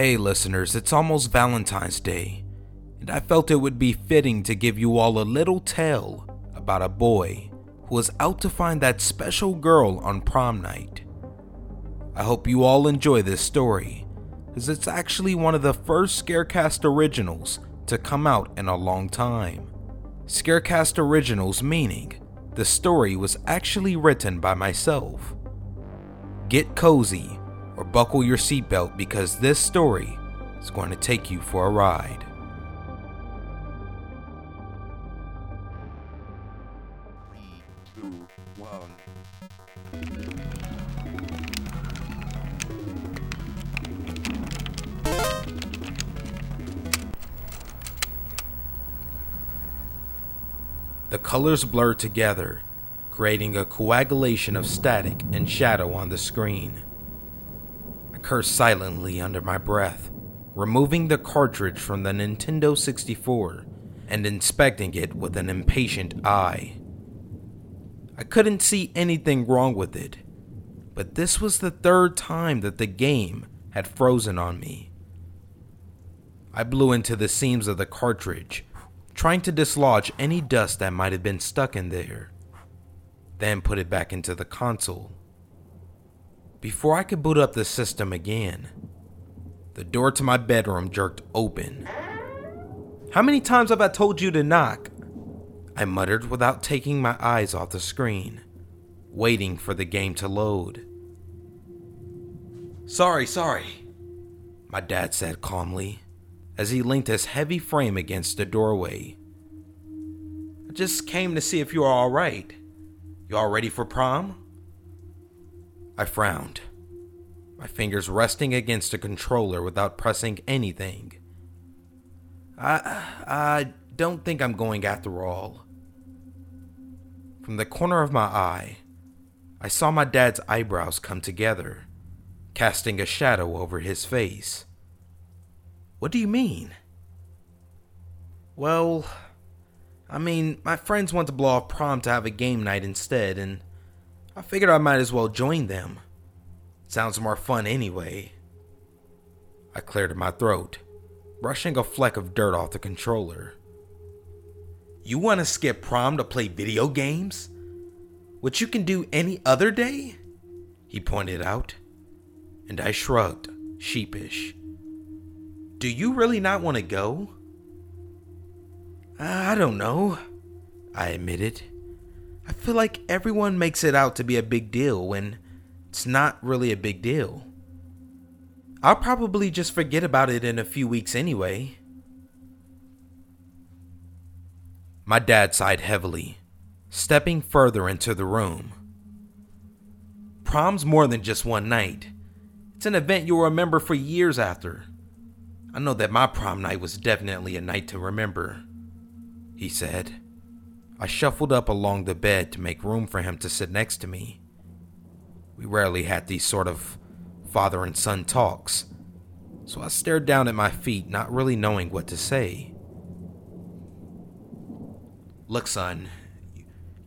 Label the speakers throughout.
Speaker 1: Hey, listeners, it's almost Valentine's Day, and I felt it would be fitting to give you all a little tale about a boy who was out to find that special girl on prom night. I hope you all enjoy this story, as it's actually one of the first Scarecast originals to come out in a long time. Scarecast originals meaning the story was actually written by myself. Get cozy or buckle your seatbelt because this story is going to take you for a ride. The colors blur together, creating a coagulation of static and shadow on the screen. Cursed silently under my breath, removing the cartridge from the Nintendo 64 and inspecting it with an impatient eye. I couldn't see anything wrong with it, but this was the third time that the game had frozen on me. I blew into the seams of the cartridge, trying to dislodge any dust that might have been stuck in there, then put it back into the console. Before I could boot up the system again, the door to my bedroom jerked open. How many times have I told you to knock? I muttered without taking my eyes off the screen, waiting for the game to load. Sorry, sorry, my dad said calmly as he leaned his heavy frame against the doorway. I just came to see if you are all right. You all ready for prom? I frowned, my fingers resting against a controller without pressing anything. I I don't think I'm going after all. From the corner of my eye, I saw my dad's eyebrows come together, casting a shadow over his face. What do you mean? Well, I mean, my friends want to blow off prom to have a game night instead, and I figured I might as well join them. Sounds more fun anyway. I cleared my throat, brushing a fleck of dirt off the controller. You want to skip prom to play video games? Which you can do any other day? He pointed out, and I shrugged, sheepish. Do you really not want to go? I don't know, I admitted. I feel like everyone makes it out to be a big deal when it's not really a big deal. I'll probably just forget about it in a few weeks anyway. My dad sighed heavily, stepping further into the room. Prom's more than just one night. It's an event you'll remember for years after. I know that my prom night was definitely a night to remember, he said. I shuffled up along the bed to make room for him to sit next to me. We rarely had these sort of father and son talks, so I stared down at my feet, not really knowing what to say. Look, son,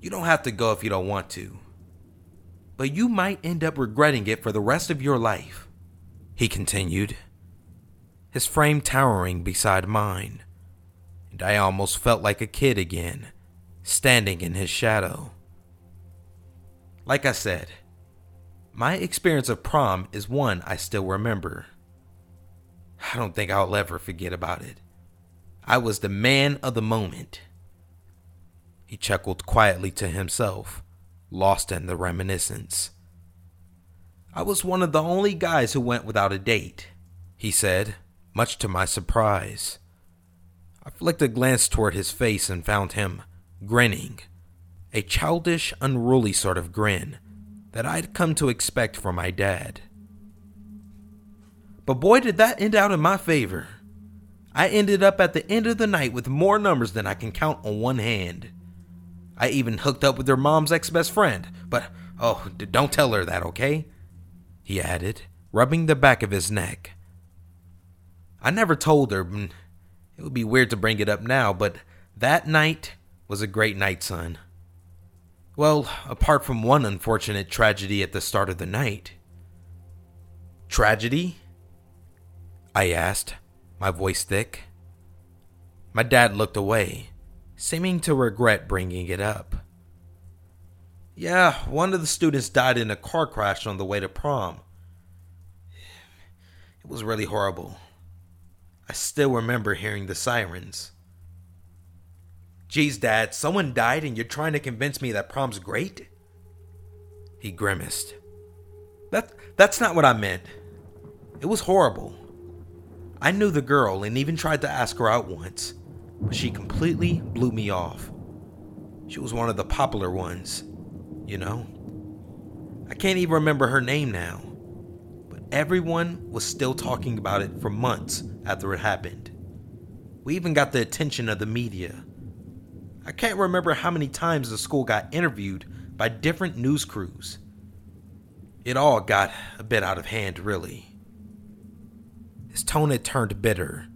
Speaker 1: you don't have to go if you don't want to, but you might end up regretting it for the rest of your life, he continued, his frame towering beside mine, and I almost felt like a kid again, standing in his shadow. Like I said, my experience of prom is one I still remember. I don't think I'll ever forget about it. I was the man of the moment. He chuckled quietly to himself, lost in the reminiscence. I was one of the only guys who went without a date, he said, much to my surprise. I flicked a glance toward his face and found him grinning, a childish, unruly sort of grin that I'd come to expect from my dad. But boy, did that end out in my favor. I ended up at the end of the night with more numbers than I can count on one hand. I even hooked up with her mom's ex best friend, but oh, don't tell her that, okay? He added, rubbing the back of his neck. I never told her, and it would be weird to bring it up now, but that night was a great night, son. Well, apart from one unfortunate tragedy at the start of the night. Tragedy? I asked, my voice thick. My dad looked away, seeming to regret bringing it up. Yeah, one of the students died in a car crash on the way to prom. It was really horrible. I still remember hearing the sirens. Geez, Dad, someone died and you're trying to convince me that prom's great? He grimaced. That, that's not what I meant. It was horrible. I knew the girl and even tried to ask her out once, but she completely blew me off. She was one of the popular ones, you know? I can't even remember her name now, but everyone was still talking about it for months after it happened. We even got the attention of the media. I can't remember how many times the school got interviewed by different news crews. It all got a bit out of hand, really. His tone had turned bitter,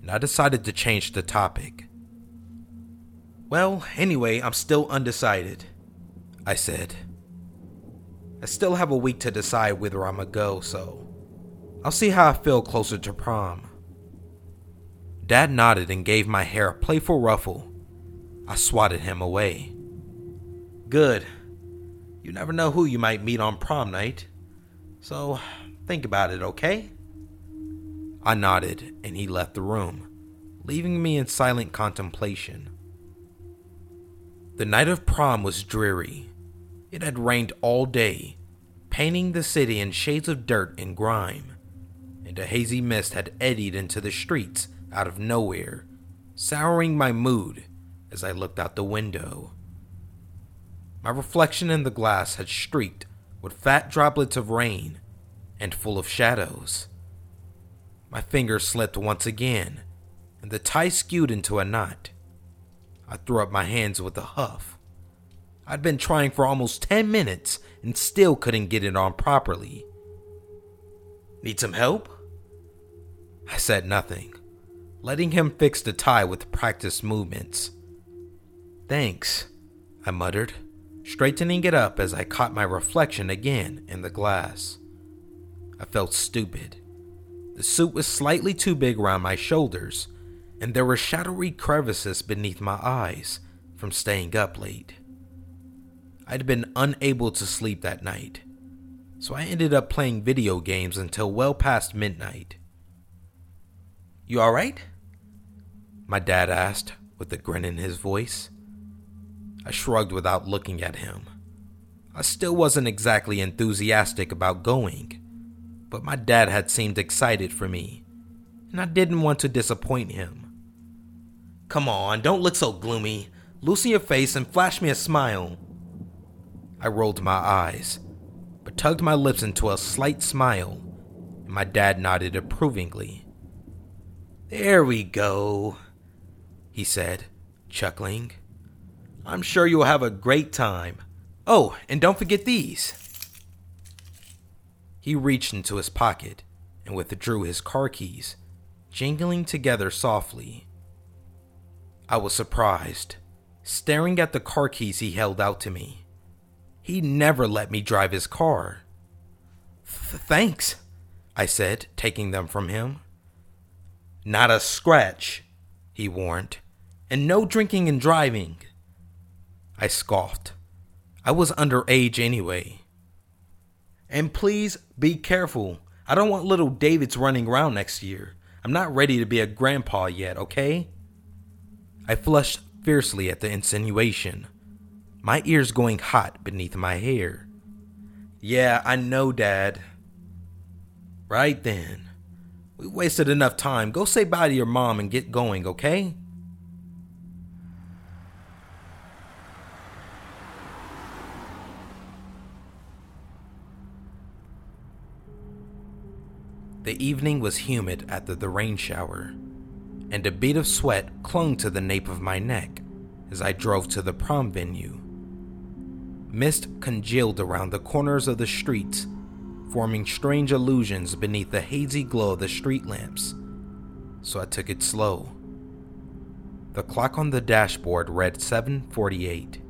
Speaker 1: and I decided to change the topic. Well, anyway, I'm still undecided, I said. I still have a week to decide whether I'm a go, so I'll see how I feel closer to prom. Dad nodded and gave my hair a playful ruffle. I swatted him away. Good. You never know who you might meet on prom night. So, think about it, okay? I nodded and he left the room, leaving me in silent contemplation. The night of prom was dreary. It had rained all day, painting the city in shades of dirt and grime, and a hazy mist had eddied into the streets out of nowhere, souring my mood as I looked out the window. My reflection in the glass had streaked with fat droplets of rain and full of shadows. My fingers slipped once again, and the tie skewed into a knot. I threw up my hands with a huff. I'd been trying for almost 10 minutes and still couldn't get it on properly. Need some help? I said nothing, letting him fix the tie with practiced movements. Thanks, I muttered straightening it up as I caught my reflection again in the glass. I felt stupid. The suit was slightly too big around my shoulders, and there were shadowy crevices beneath my eyes from staying up late. I'd been unable to sleep that night, so I ended up playing video games until well past midnight. You alright? My dad asked with a grin in his voice. I shrugged without looking at him. I still wasn't exactly enthusiastic about going, but my dad had seemed excited for me, and I didn't want to disappoint him. Come on, don't look so gloomy. Loosen your face and flash me a smile. I rolled my eyes, but tugged my lips into a slight smile, and my dad nodded approvingly. There we go, he said, chuckling. I'm sure you'll have a great time. Oh, and don't forget these. He reached into his pocket and withdrew his car keys, jingling together softly. I was surprised, staring at the car keys he held out to me. He never let me drive his car. Thanks, I said, taking them from him. Not a scratch, he warned, and no drinking and driving. I scoffed. I was underage anyway. And please be careful. I don't want little Davids running around next year. I'm not ready to be a grandpa yet, okay? I flushed fiercely at the insinuation, my ears going hot beneath my hair. Yeah, I know, Dad. Right then. We wasted enough time. Go say bye to your mom and get going, okay? The evening was humid after the rain shower, and a bead of sweat clung to the nape of my neck as I drove to the prom venue. Mist congealed around the corners of the streets, forming strange illusions beneath the hazy glow of the street lamps, so I took it slow. The clock on the dashboard read 7:48,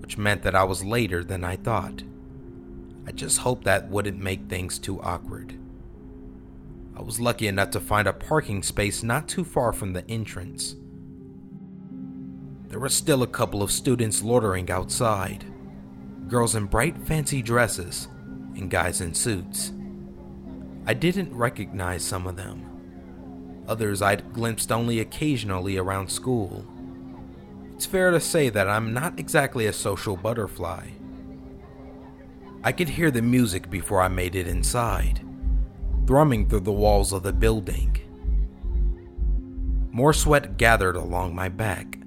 Speaker 1: which meant that I was later than I thought. I just hoped that wouldn't make things too awkward. I was lucky enough to find a parking space not too far from the entrance. There were still a couple of students loitering outside girls in bright fancy dresses, and guys in suits. I didn't recognize some of them. Others I'd glimpsed only occasionally around school. It's fair to say that I'm not exactly a social butterfly. I could hear the music before I made it inside, thrumming through the walls of the building. More sweat gathered along my back,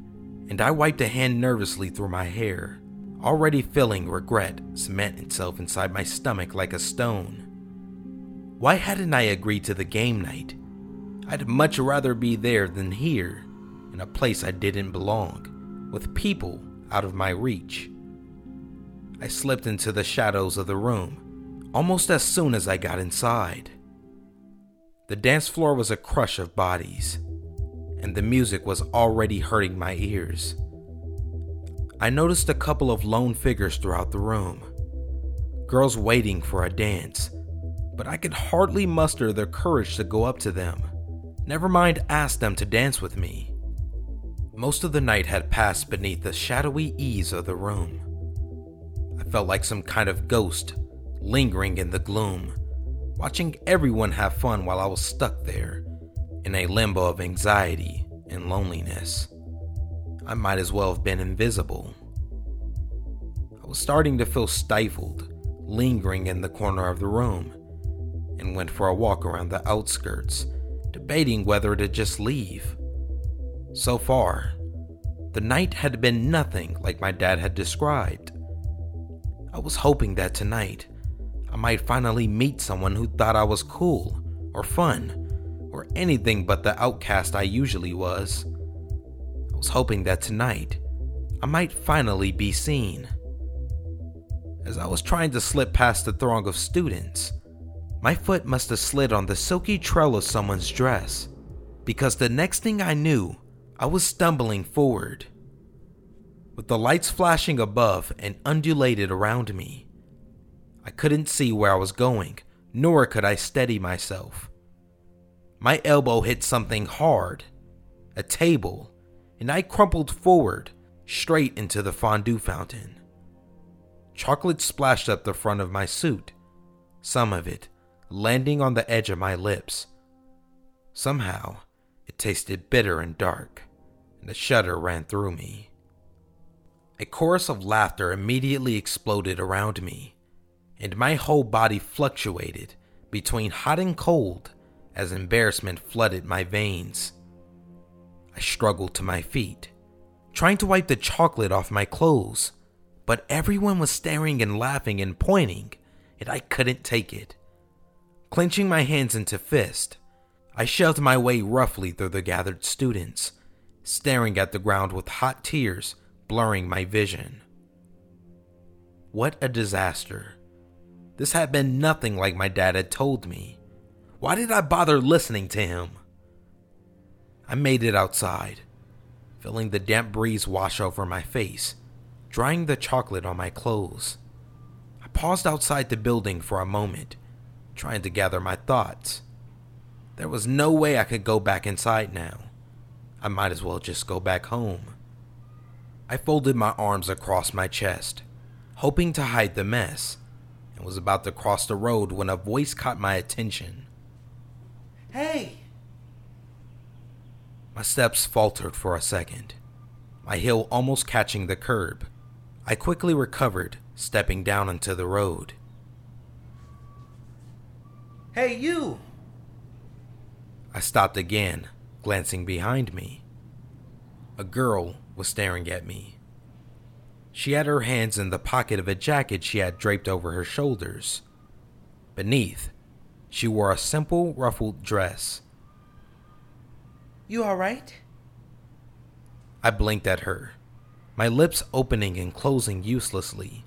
Speaker 1: and I wiped a hand nervously through my hair already feeling regret cement itself inside my stomach like a stone. Why hadn't I agreed to the game night? I'd much rather be there than here, in a place I didn't belong, with people out of my reach. I slipped into the shadows of the room almost as soon as I got inside. The dance floor was a crush of bodies, and the music was already hurting my ears. I noticed a couple of lone figures throughout the room. Girls waiting for a dance, but I could hardly muster the courage to go up to them. Never mind ask them to dance with me. Most of the night had passed beneath the shadowy ease of the room. I felt like some kind of ghost lingering in the gloom, watching everyone have fun while I was stuck there in a limbo of anxiety and loneliness. I might as well have been invisible. I was starting to feel stifled, lingering in the corner of the room, and went for a walk around the outskirts, debating whether to just leave. So far, the night had been nothing like my dad had described. I was hoping that tonight I might finally meet someone who thought I was cool or fun or anything but the outcast I usually was I was hoping that tonight I might finally be seen. As I was trying to slip past the throng of students, my foot must have slid on the silky trail of someone's dress, because the next thing I knew, I was stumbling forward. With the lights flashing above and undulated around me, I couldn't see where I was going, nor could I steady myself. My elbow hit something hard, a table, and I crumpled forward, straight into the fondue fountain. Chocolate splashed up the front of my suit, some of it landing on the edge of my lips. Somehow, it tasted bitter and dark, and a shudder ran through me. A chorus of laughter immediately exploded around me, and my whole body fluctuated between hot and cold as embarrassment flooded my veins. I struggled to my feet, trying to wipe the chocolate off my clothes, but everyone was staring and laughing and pointing, and I couldn't take it. Clenching my hands into fists, I shoved my way roughly through the gathered students, staring at the ground with hot tears blurring my vision. What a disaster. This had been nothing like my dad had told me. Why did I bother listening to him? I made it outside, feeling the damp breeze wash over my face, drying the chocolate on my clothes. I paused outside the building for a moment, trying to gather my thoughts. There was no way I could go back inside now. I might as well just go back home. I folded my arms across my chest, hoping to hide the mess, and was about to cross the road when a voice caught my attention.
Speaker 2: Hey,
Speaker 1: my steps faltered for a second, my heel almost catching the curb. I quickly recovered, stepping down onto the road.
Speaker 2: Hey, you!
Speaker 1: I stopped again, glancing behind me. A girl was staring at me. She had her hands in the pocket of a jacket she had draped over her shoulders. Beneath, she wore a simple ruffled dress
Speaker 2: you alright?
Speaker 1: I blinked at her, my lips opening and closing uselessly,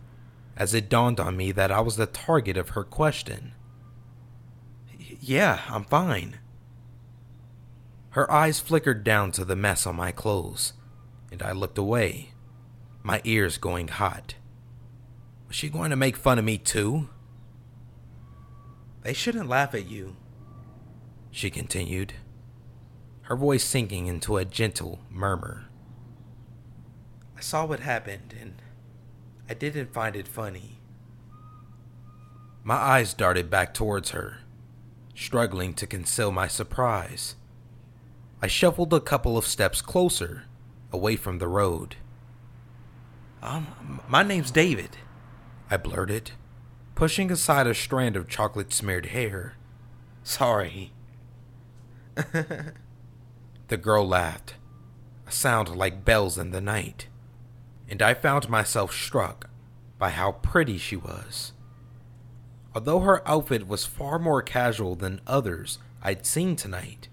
Speaker 1: as it dawned on me that I was the target of her question. Yeah, I'm fine. Her eyes flickered down to the mess on my clothes, and I looked away, my ears going hot. Was she going to make fun of me too?
Speaker 2: They shouldn't laugh at you.
Speaker 1: she continued, her voice sinking into a gentle murmur.
Speaker 2: I saw what happened and I didn't find it funny.
Speaker 1: My eyes darted back towards her, struggling to conceal my surprise. I shuffled a couple of steps closer, away from the road.
Speaker 2: Um, my name's David,
Speaker 1: I blurted, pushing aside a strand of chocolate smeared hair.
Speaker 2: Sorry.
Speaker 1: the girl laughed, a sound like bells in the night, and I found myself struck by how pretty she was. Although her outfit was far more casual than others I'd seen tonight,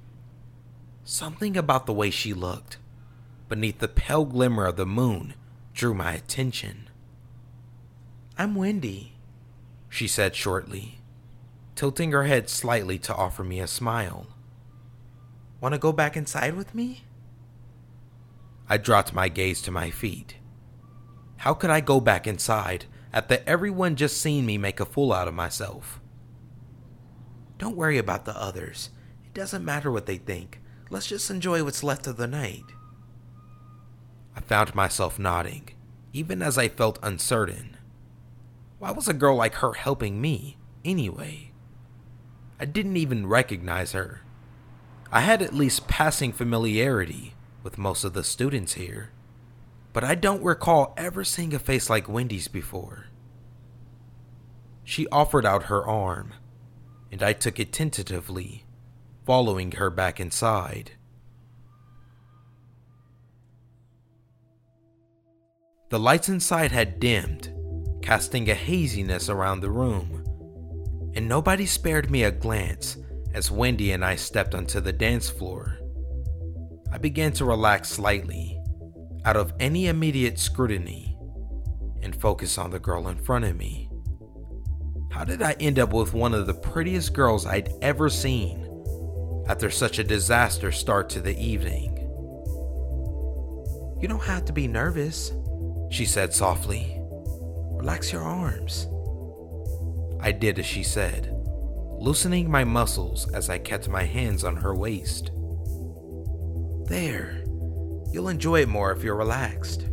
Speaker 1: something about the way she looked, beneath the pale glimmer of the moon, drew my attention.
Speaker 2: I'm Wendy,
Speaker 1: she said shortly, tilting her head slightly to offer me a smile.
Speaker 2: Want to go back inside with me?
Speaker 1: I dropped my gaze to my feet. How could I go back inside after everyone just seen me make a fool out of myself?
Speaker 2: Don't worry about the others. It doesn't matter what they think. Let's just enjoy what's left of the night.
Speaker 1: I found myself nodding, even as I felt uncertain. Why was a girl like her helping me, anyway? I didn't even recognize her. I had at least passing familiarity with most of the students here, but I don't recall ever seeing a face like Wendy's before. She offered out her arm, and I took it tentatively, following her back inside. The lights inside had dimmed, casting a haziness around the room, and nobody spared me a glance as Wendy and I stepped onto the dance floor. I began to relax slightly, out of any immediate scrutiny, and focus on the girl in front of me. How did I end up with one of the prettiest girls I'd ever seen after such a disaster start to the evening?
Speaker 2: You don't have to be nervous, she said softly. Relax your arms.
Speaker 1: I did as she said, loosening my muscles as I kept my hands on her waist.
Speaker 2: There. You'll enjoy it more if you're relaxed.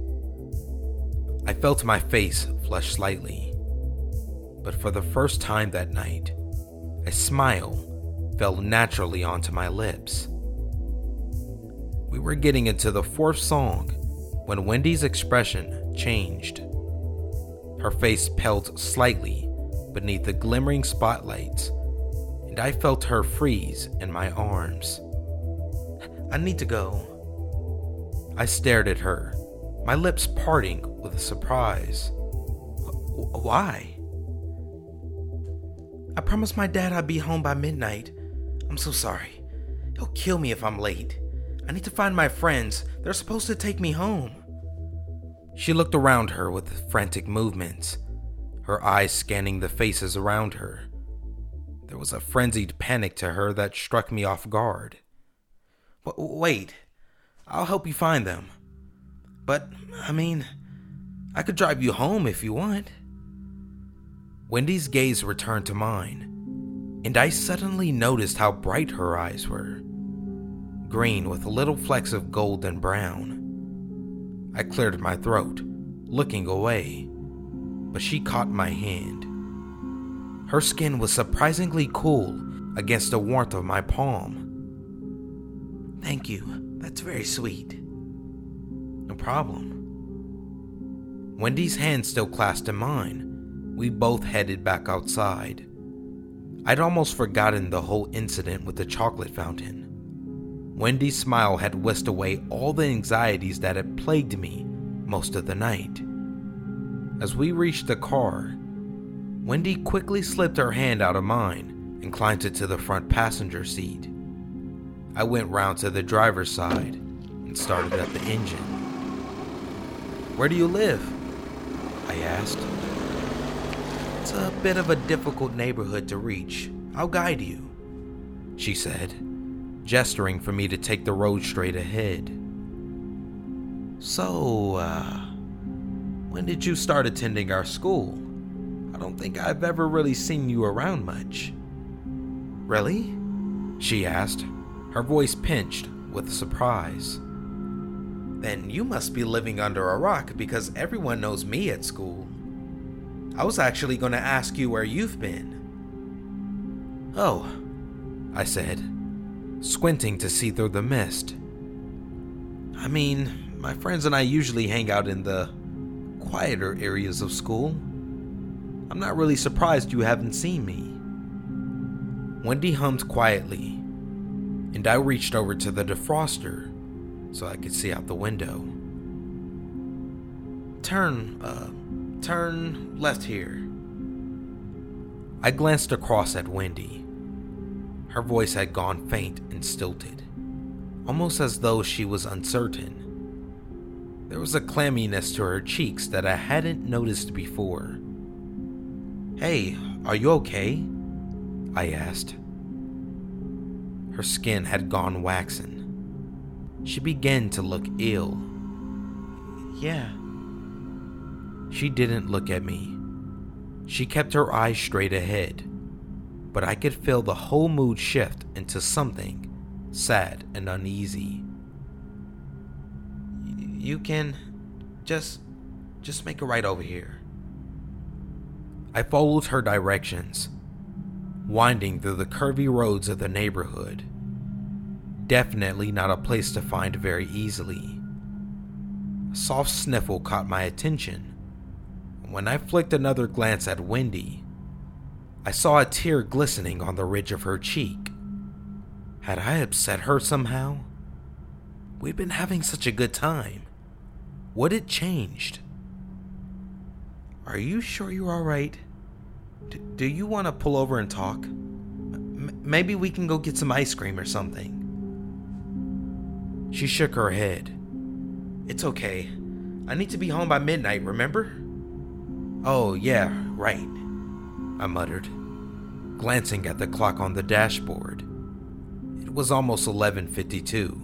Speaker 1: I felt my face flush slightly, but for the first time that night, a smile fell naturally onto my lips. We were getting into the fourth song when Wendy's expression changed. Her face paled slightly beneath the glimmering spotlights, and I felt her freeze in my arms.
Speaker 2: I need to go.
Speaker 1: I stared at her, my lips parting with surprise.
Speaker 2: Why? I promised my dad I'd be home by midnight. I'm so sorry. He'll kill me if I'm late. I need to find my friends. They're supposed to take me home.
Speaker 1: She looked around her with frantic movements, her eyes scanning the faces around her. There was a frenzied panic to her that struck me off guard.
Speaker 2: Wait, I'll help you find them. But, I mean, I could drive you home if you want.
Speaker 1: Wendy's gaze returned to mine, and I suddenly noticed how bright her eyes were green with little flecks of gold and brown. I cleared my throat, looking away, but she caught my hand. Her skin was surprisingly cool against the warmth of my palm.
Speaker 2: Thank you. That's very sweet. No problem.
Speaker 1: Wendy's hand still clasped in mine. We both headed back outside. I'd almost forgotten the whole incident with the chocolate fountain. Wendy's smile had whisked away all the anxieties that had plagued me most of the night. As we reached the car, Wendy quickly slipped her hand out of mine and climbed it to the front passenger seat. I went round to the driver's side and started up the engine. Where do you live? I asked.
Speaker 2: It's a bit of a difficult neighborhood to reach. I'll guide you, she said gesturing for me to take the road straight ahead.
Speaker 1: So, uh, when did you start attending our school? I don't think I've ever really seen you around much.
Speaker 2: Really?
Speaker 1: She asked, her voice pinched with surprise.
Speaker 3: Then you must be living under a rock because everyone knows me at school. I was actually going to ask you where you've been.
Speaker 1: Oh, I said, squinting to see through the mist. I mean, my friends and I usually hang out in the quieter areas of school. I'm not really surprised you haven't seen me. Wendy hummed quietly, and I reached over to the defroster so I could see out the window. Turn, uh, turn left here. I glanced across at Wendy. Her voice had gone faint and stilted, almost as though she was uncertain. There was a clamminess to her cheeks that I hadn't noticed before. Hey, are you okay? I asked. Her skin had gone waxen. She began to look ill. Yeah. She didn't look at me. She kept her eyes straight ahead, but I could feel the whole mood shift into something sad and uneasy. You can just just make a right over here. I followed her directions, winding through the curvy roads of the neighborhood. Definitely not a place to find very easily. A soft sniffle caught my attention. When I flicked another glance at Wendy, I saw a tear glistening on the ridge of her cheek. Had I upset her somehow? We'd been having such a good time. What had changed? Are you sure you're alright? D- do you want to pull over and talk? M- maybe we can go get some ice cream or something. She shook her head. It's okay. I need to be home by midnight, remember? Oh, yeah, right, I muttered, glancing at the clock on the dashboard. It was almost 11:52.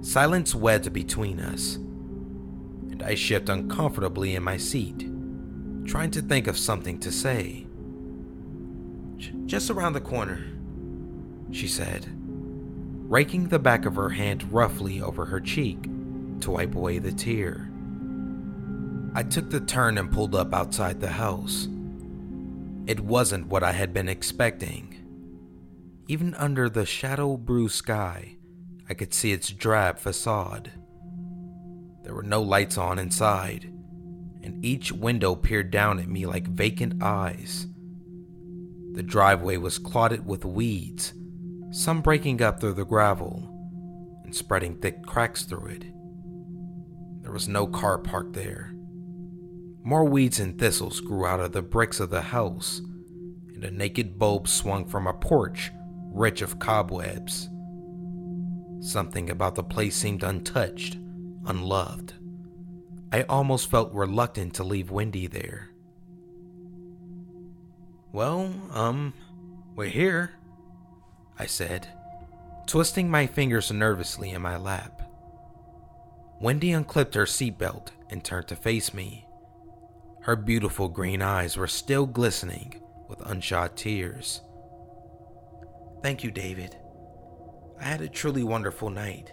Speaker 1: Silence wedged between us, and I shifted uncomfortably in my seat, trying to think of something to say. Just around the corner, she said, raking the back of her hand roughly over her cheek to wipe away the tear. I took the turn and pulled up outside the house. It wasn't what I had been expecting. Even under the shadow blue sky, I could see its drab facade. There were no lights on inside, and each window peered down at me like vacant eyes. The driveway was clotted with weeds, some breaking up through the gravel and spreading thick cracks through it. There was no car parked there. More weeds and thistles grew out of the bricks of the house, and a naked bulb swung from a porch rich of cobwebs. Something about the place seemed untouched, unloved. I almost felt reluctant to leave Wendy there. Well, um, we're here, I said, twisting my fingers nervously in my lap. Wendy unclipped her seatbelt and turned to face me. Her beautiful green eyes were still glistening with unshot tears. Thank you, David. I had a truly wonderful night.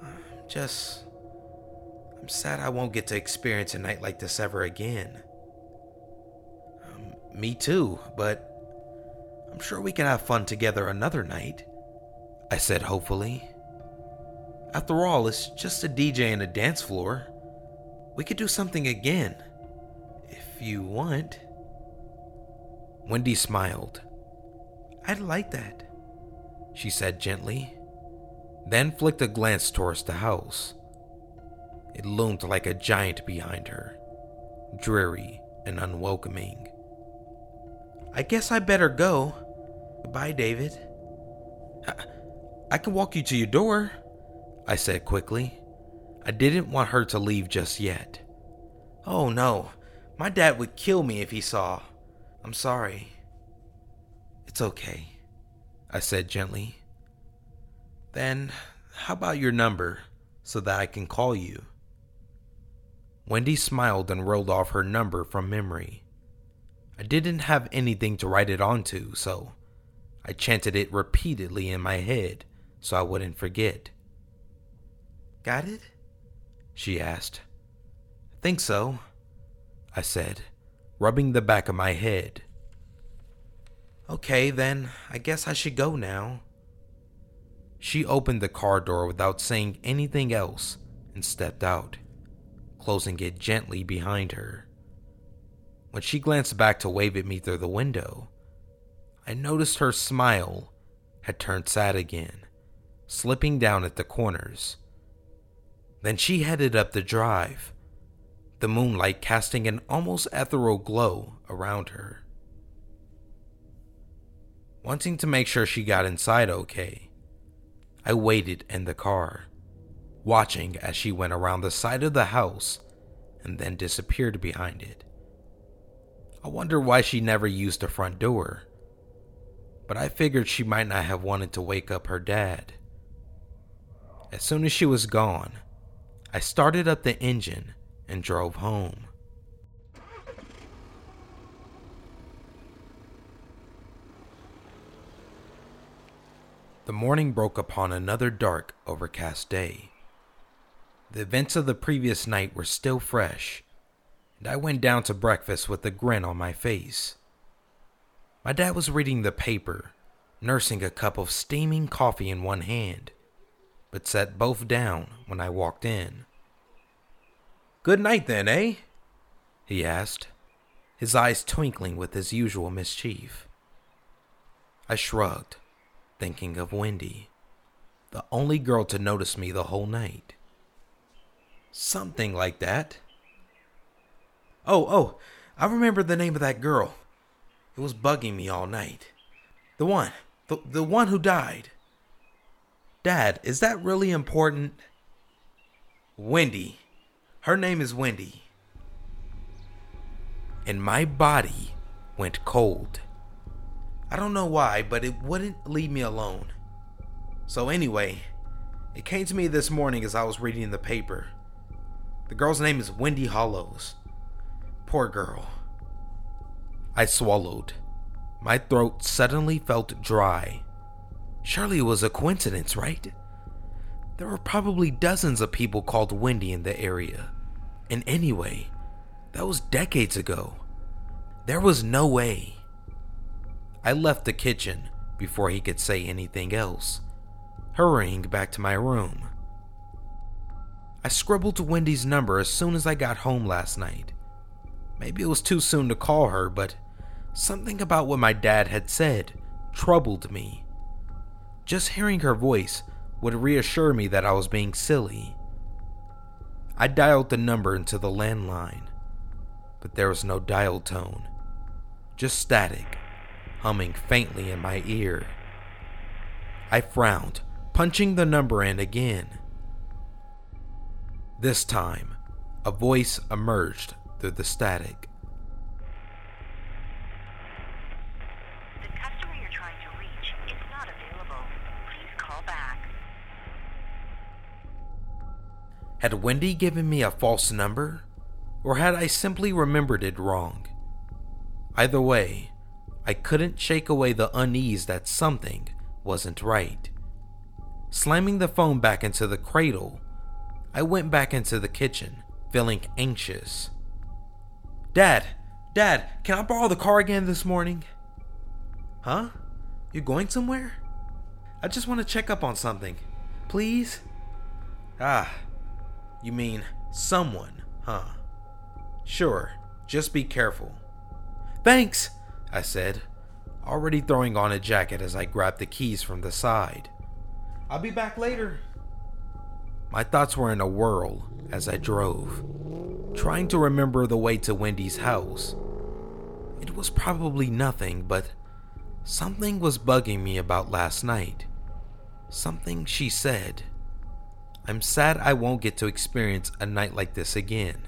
Speaker 1: Just. I'm sad I won't get to experience a night like this ever again. Um, me too, but I'm sure we can have fun together another night, I said hopefully. After all, it's just a DJ and a dance floor. We could do something again, you want. Wendy smiled. I'd like that, she said gently, then flicked a glance towards the house. It loomed like a giant behind her, dreary and unwelcoming. I guess I better go. Goodbye, David. I can walk you to your door, I said quickly. I didn't want her to leave just yet. Oh no, my dad would kill me if he saw. I'm sorry. It's okay, I said gently. Then, how about your number so that I can call you? Wendy smiled and rolled off her number from memory. I didn't have anything to write it onto, so I chanted it repeatedly in my head so I wouldn't forget.
Speaker 4: Got it?
Speaker 1: She asked. Think so, I said, rubbing the back of my head.
Speaker 4: Okay, then I guess I should go now.
Speaker 1: She opened the car door without saying anything else and stepped out, closing it gently behind her. When she glanced back to wave at me through the window, I noticed her smile had turned sad again, slipping down at the corners. Then she headed up the drive, the moonlight casting an almost ethereal glow around her. Wanting to make sure she got inside okay, I waited in the car, watching as she went around the side of the house and then disappeared behind it. I wonder why she never used the front door, but I figured she might not have wanted to wake up her dad. As soon as she was gone, I started up the engine and drove home. The morning broke upon another dark, overcast day. The events of the previous night were still fresh, and I went down to breakfast with a grin on my face. My dad was reading the paper, nursing a cup of steaming coffee in one hand, but set both down when I walked in.
Speaker 4: Good night, then, eh?
Speaker 1: He asked, his eyes twinkling with his usual mischief. I shrugged, thinking of Wendy, the only girl to notice me the whole night. Something like that.
Speaker 4: Oh, oh, I remember the name of that girl. It was bugging me all night. The one, the, the one who died. Dad, is that really important? Wendy. Her name is Wendy.
Speaker 1: And my body went cold.
Speaker 4: I don't know why, but it wouldn't leave me alone. So, anyway, it came to me this morning as I was reading the paper. The girl's name is Wendy Hollows. Poor girl.
Speaker 1: I swallowed. My throat suddenly felt dry. Surely it was a coincidence, right? There were probably dozens of people called Wendy in the area. And anyway, that was decades ago. There was no way. I left the kitchen before he could say anything else, hurrying back to my room. I scribbled Wendy's number as soon as I got home last night. Maybe it was too soon to call her, but something about what my dad had said troubled me. Just hearing her voice would reassure me that I was being silly. I dialed the number into the landline, but there was no dial tone, just static, humming faintly in my ear. I frowned, punching the number in again. This time, a voice emerged through the static.
Speaker 5: The customer you're trying to reach is not available. Please call back.
Speaker 1: Had Wendy given me a false number? Or had I simply remembered it wrong? Either way, I couldn't shake away the unease that something wasn't right. Slamming the phone back into the cradle, I went back into the kitchen, feeling anxious.
Speaker 4: Dad, Dad, can I borrow the car again this morning? Huh? You going somewhere? I just want to check up on something. Please? Ah, you mean someone, huh? Sure, just be careful. Thanks, I said, already throwing on a jacket as I grabbed the keys from the side. I'll be back later. My thoughts were in a whirl as I drove, trying to remember the way to Wendy's house. It was probably nothing, but something was bugging me about last night. Something she said. I'm sad I won't get to experience a night like this again.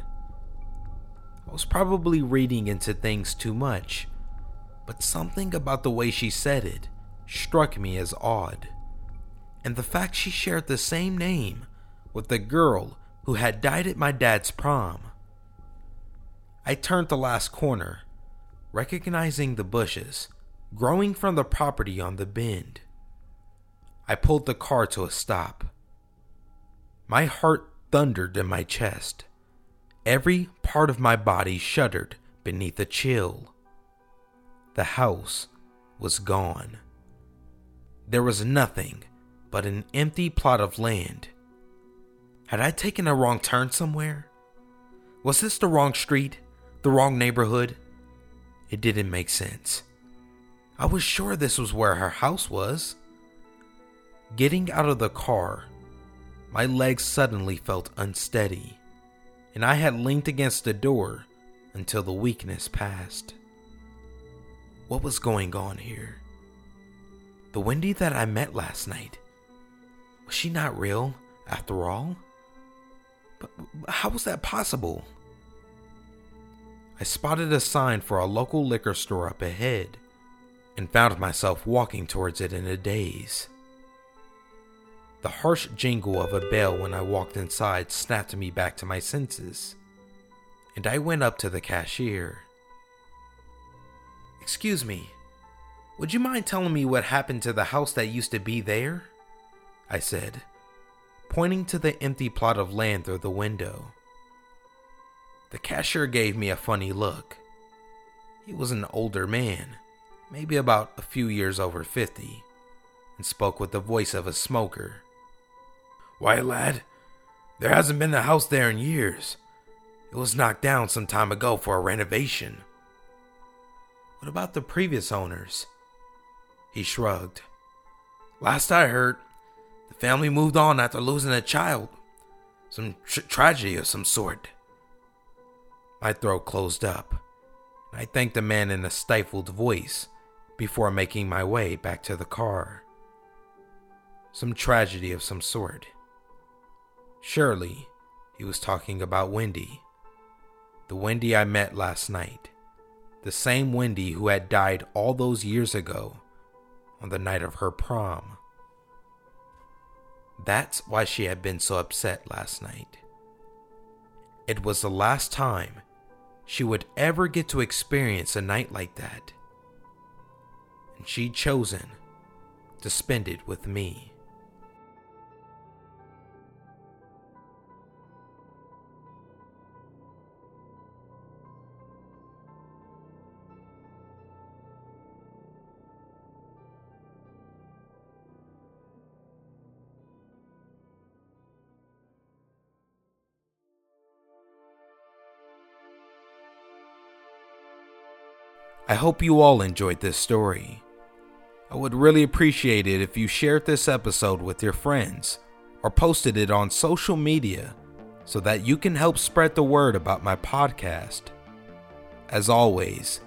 Speaker 4: I was probably reading into things too much, but something about the way she said it struck me as odd. And the fact she shared the same name with the girl who had died at my dad's prom. I turned the last corner, recognizing the bushes,
Speaker 1: growing from the property on the bend. I pulled the car to a stop. My heart thundered in my chest. Every part of my body shuddered beneath a chill. The house was gone. There was nothing but an empty plot of land. Had I taken a wrong turn somewhere? Was this the wrong street? The wrong neighborhood? It didn't make sense. I was sure this was where her house was. Getting out of the car, my legs suddenly felt unsteady, and I had leaned against the door until the weakness passed. What was going on here? The Wendy that I met last night, was she not real after all? But how was that possible? I spotted a sign for a local liquor store up ahead and found myself walking towards it in a daze. The harsh jingle of a bell when I walked inside snapped me back to my senses, and I went up to the cashier. Excuse me, would you mind telling me what happened to the house that used to be there? I said, pointing to the empty plot of land through the window. The cashier gave me a funny look. He was an older man, maybe about a few years over 50, and spoke with the voice of a smoker. Why, lad, there hasn't been a house there in years. It was knocked down some time ago for a renovation. What about the previous owners? He shrugged. Last I heard, the family moved on after losing a child. Some tr- tragedy of some sort. My throat closed up. I thanked the man in a stifled voice before making my way back to the car. Some tragedy of some sort. Surely, he was talking about Wendy. The Wendy I met last night. The same Wendy who had died all those years ago on the night of her prom. That's why she had been so upset last night. It was the last time she would ever get to experience a night like that. And she'd chosen to spend it with me. I hope you all enjoyed this story. I would really appreciate it if you shared this episode with your friends or posted it on social media so that you can help spread the word about my podcast. As always,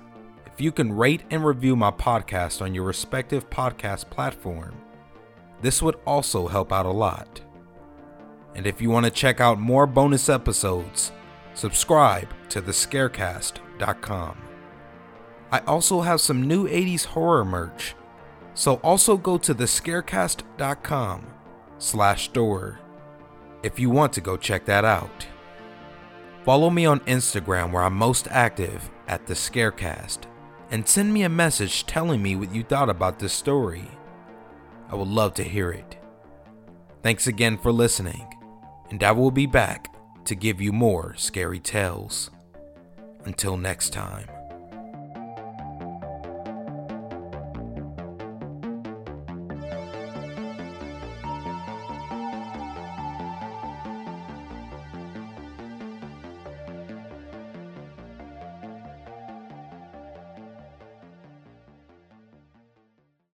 Speaker 1: if you can rate and review my podcast on your respective podcast platform, this would also help out a lot. And if you want to check out more bonus episodes, subscribe to thescarecast.com. I also have some new 80s horror merch, so also go to thescarecast.com slash store if you want to go check that out. Follow me on Instagram where I'm most active at the Scarecast and send me a message telling me what you thought about this story. I would love to hear it. Thanks again for listening, and I will be back to give you more scary tales. Until next time.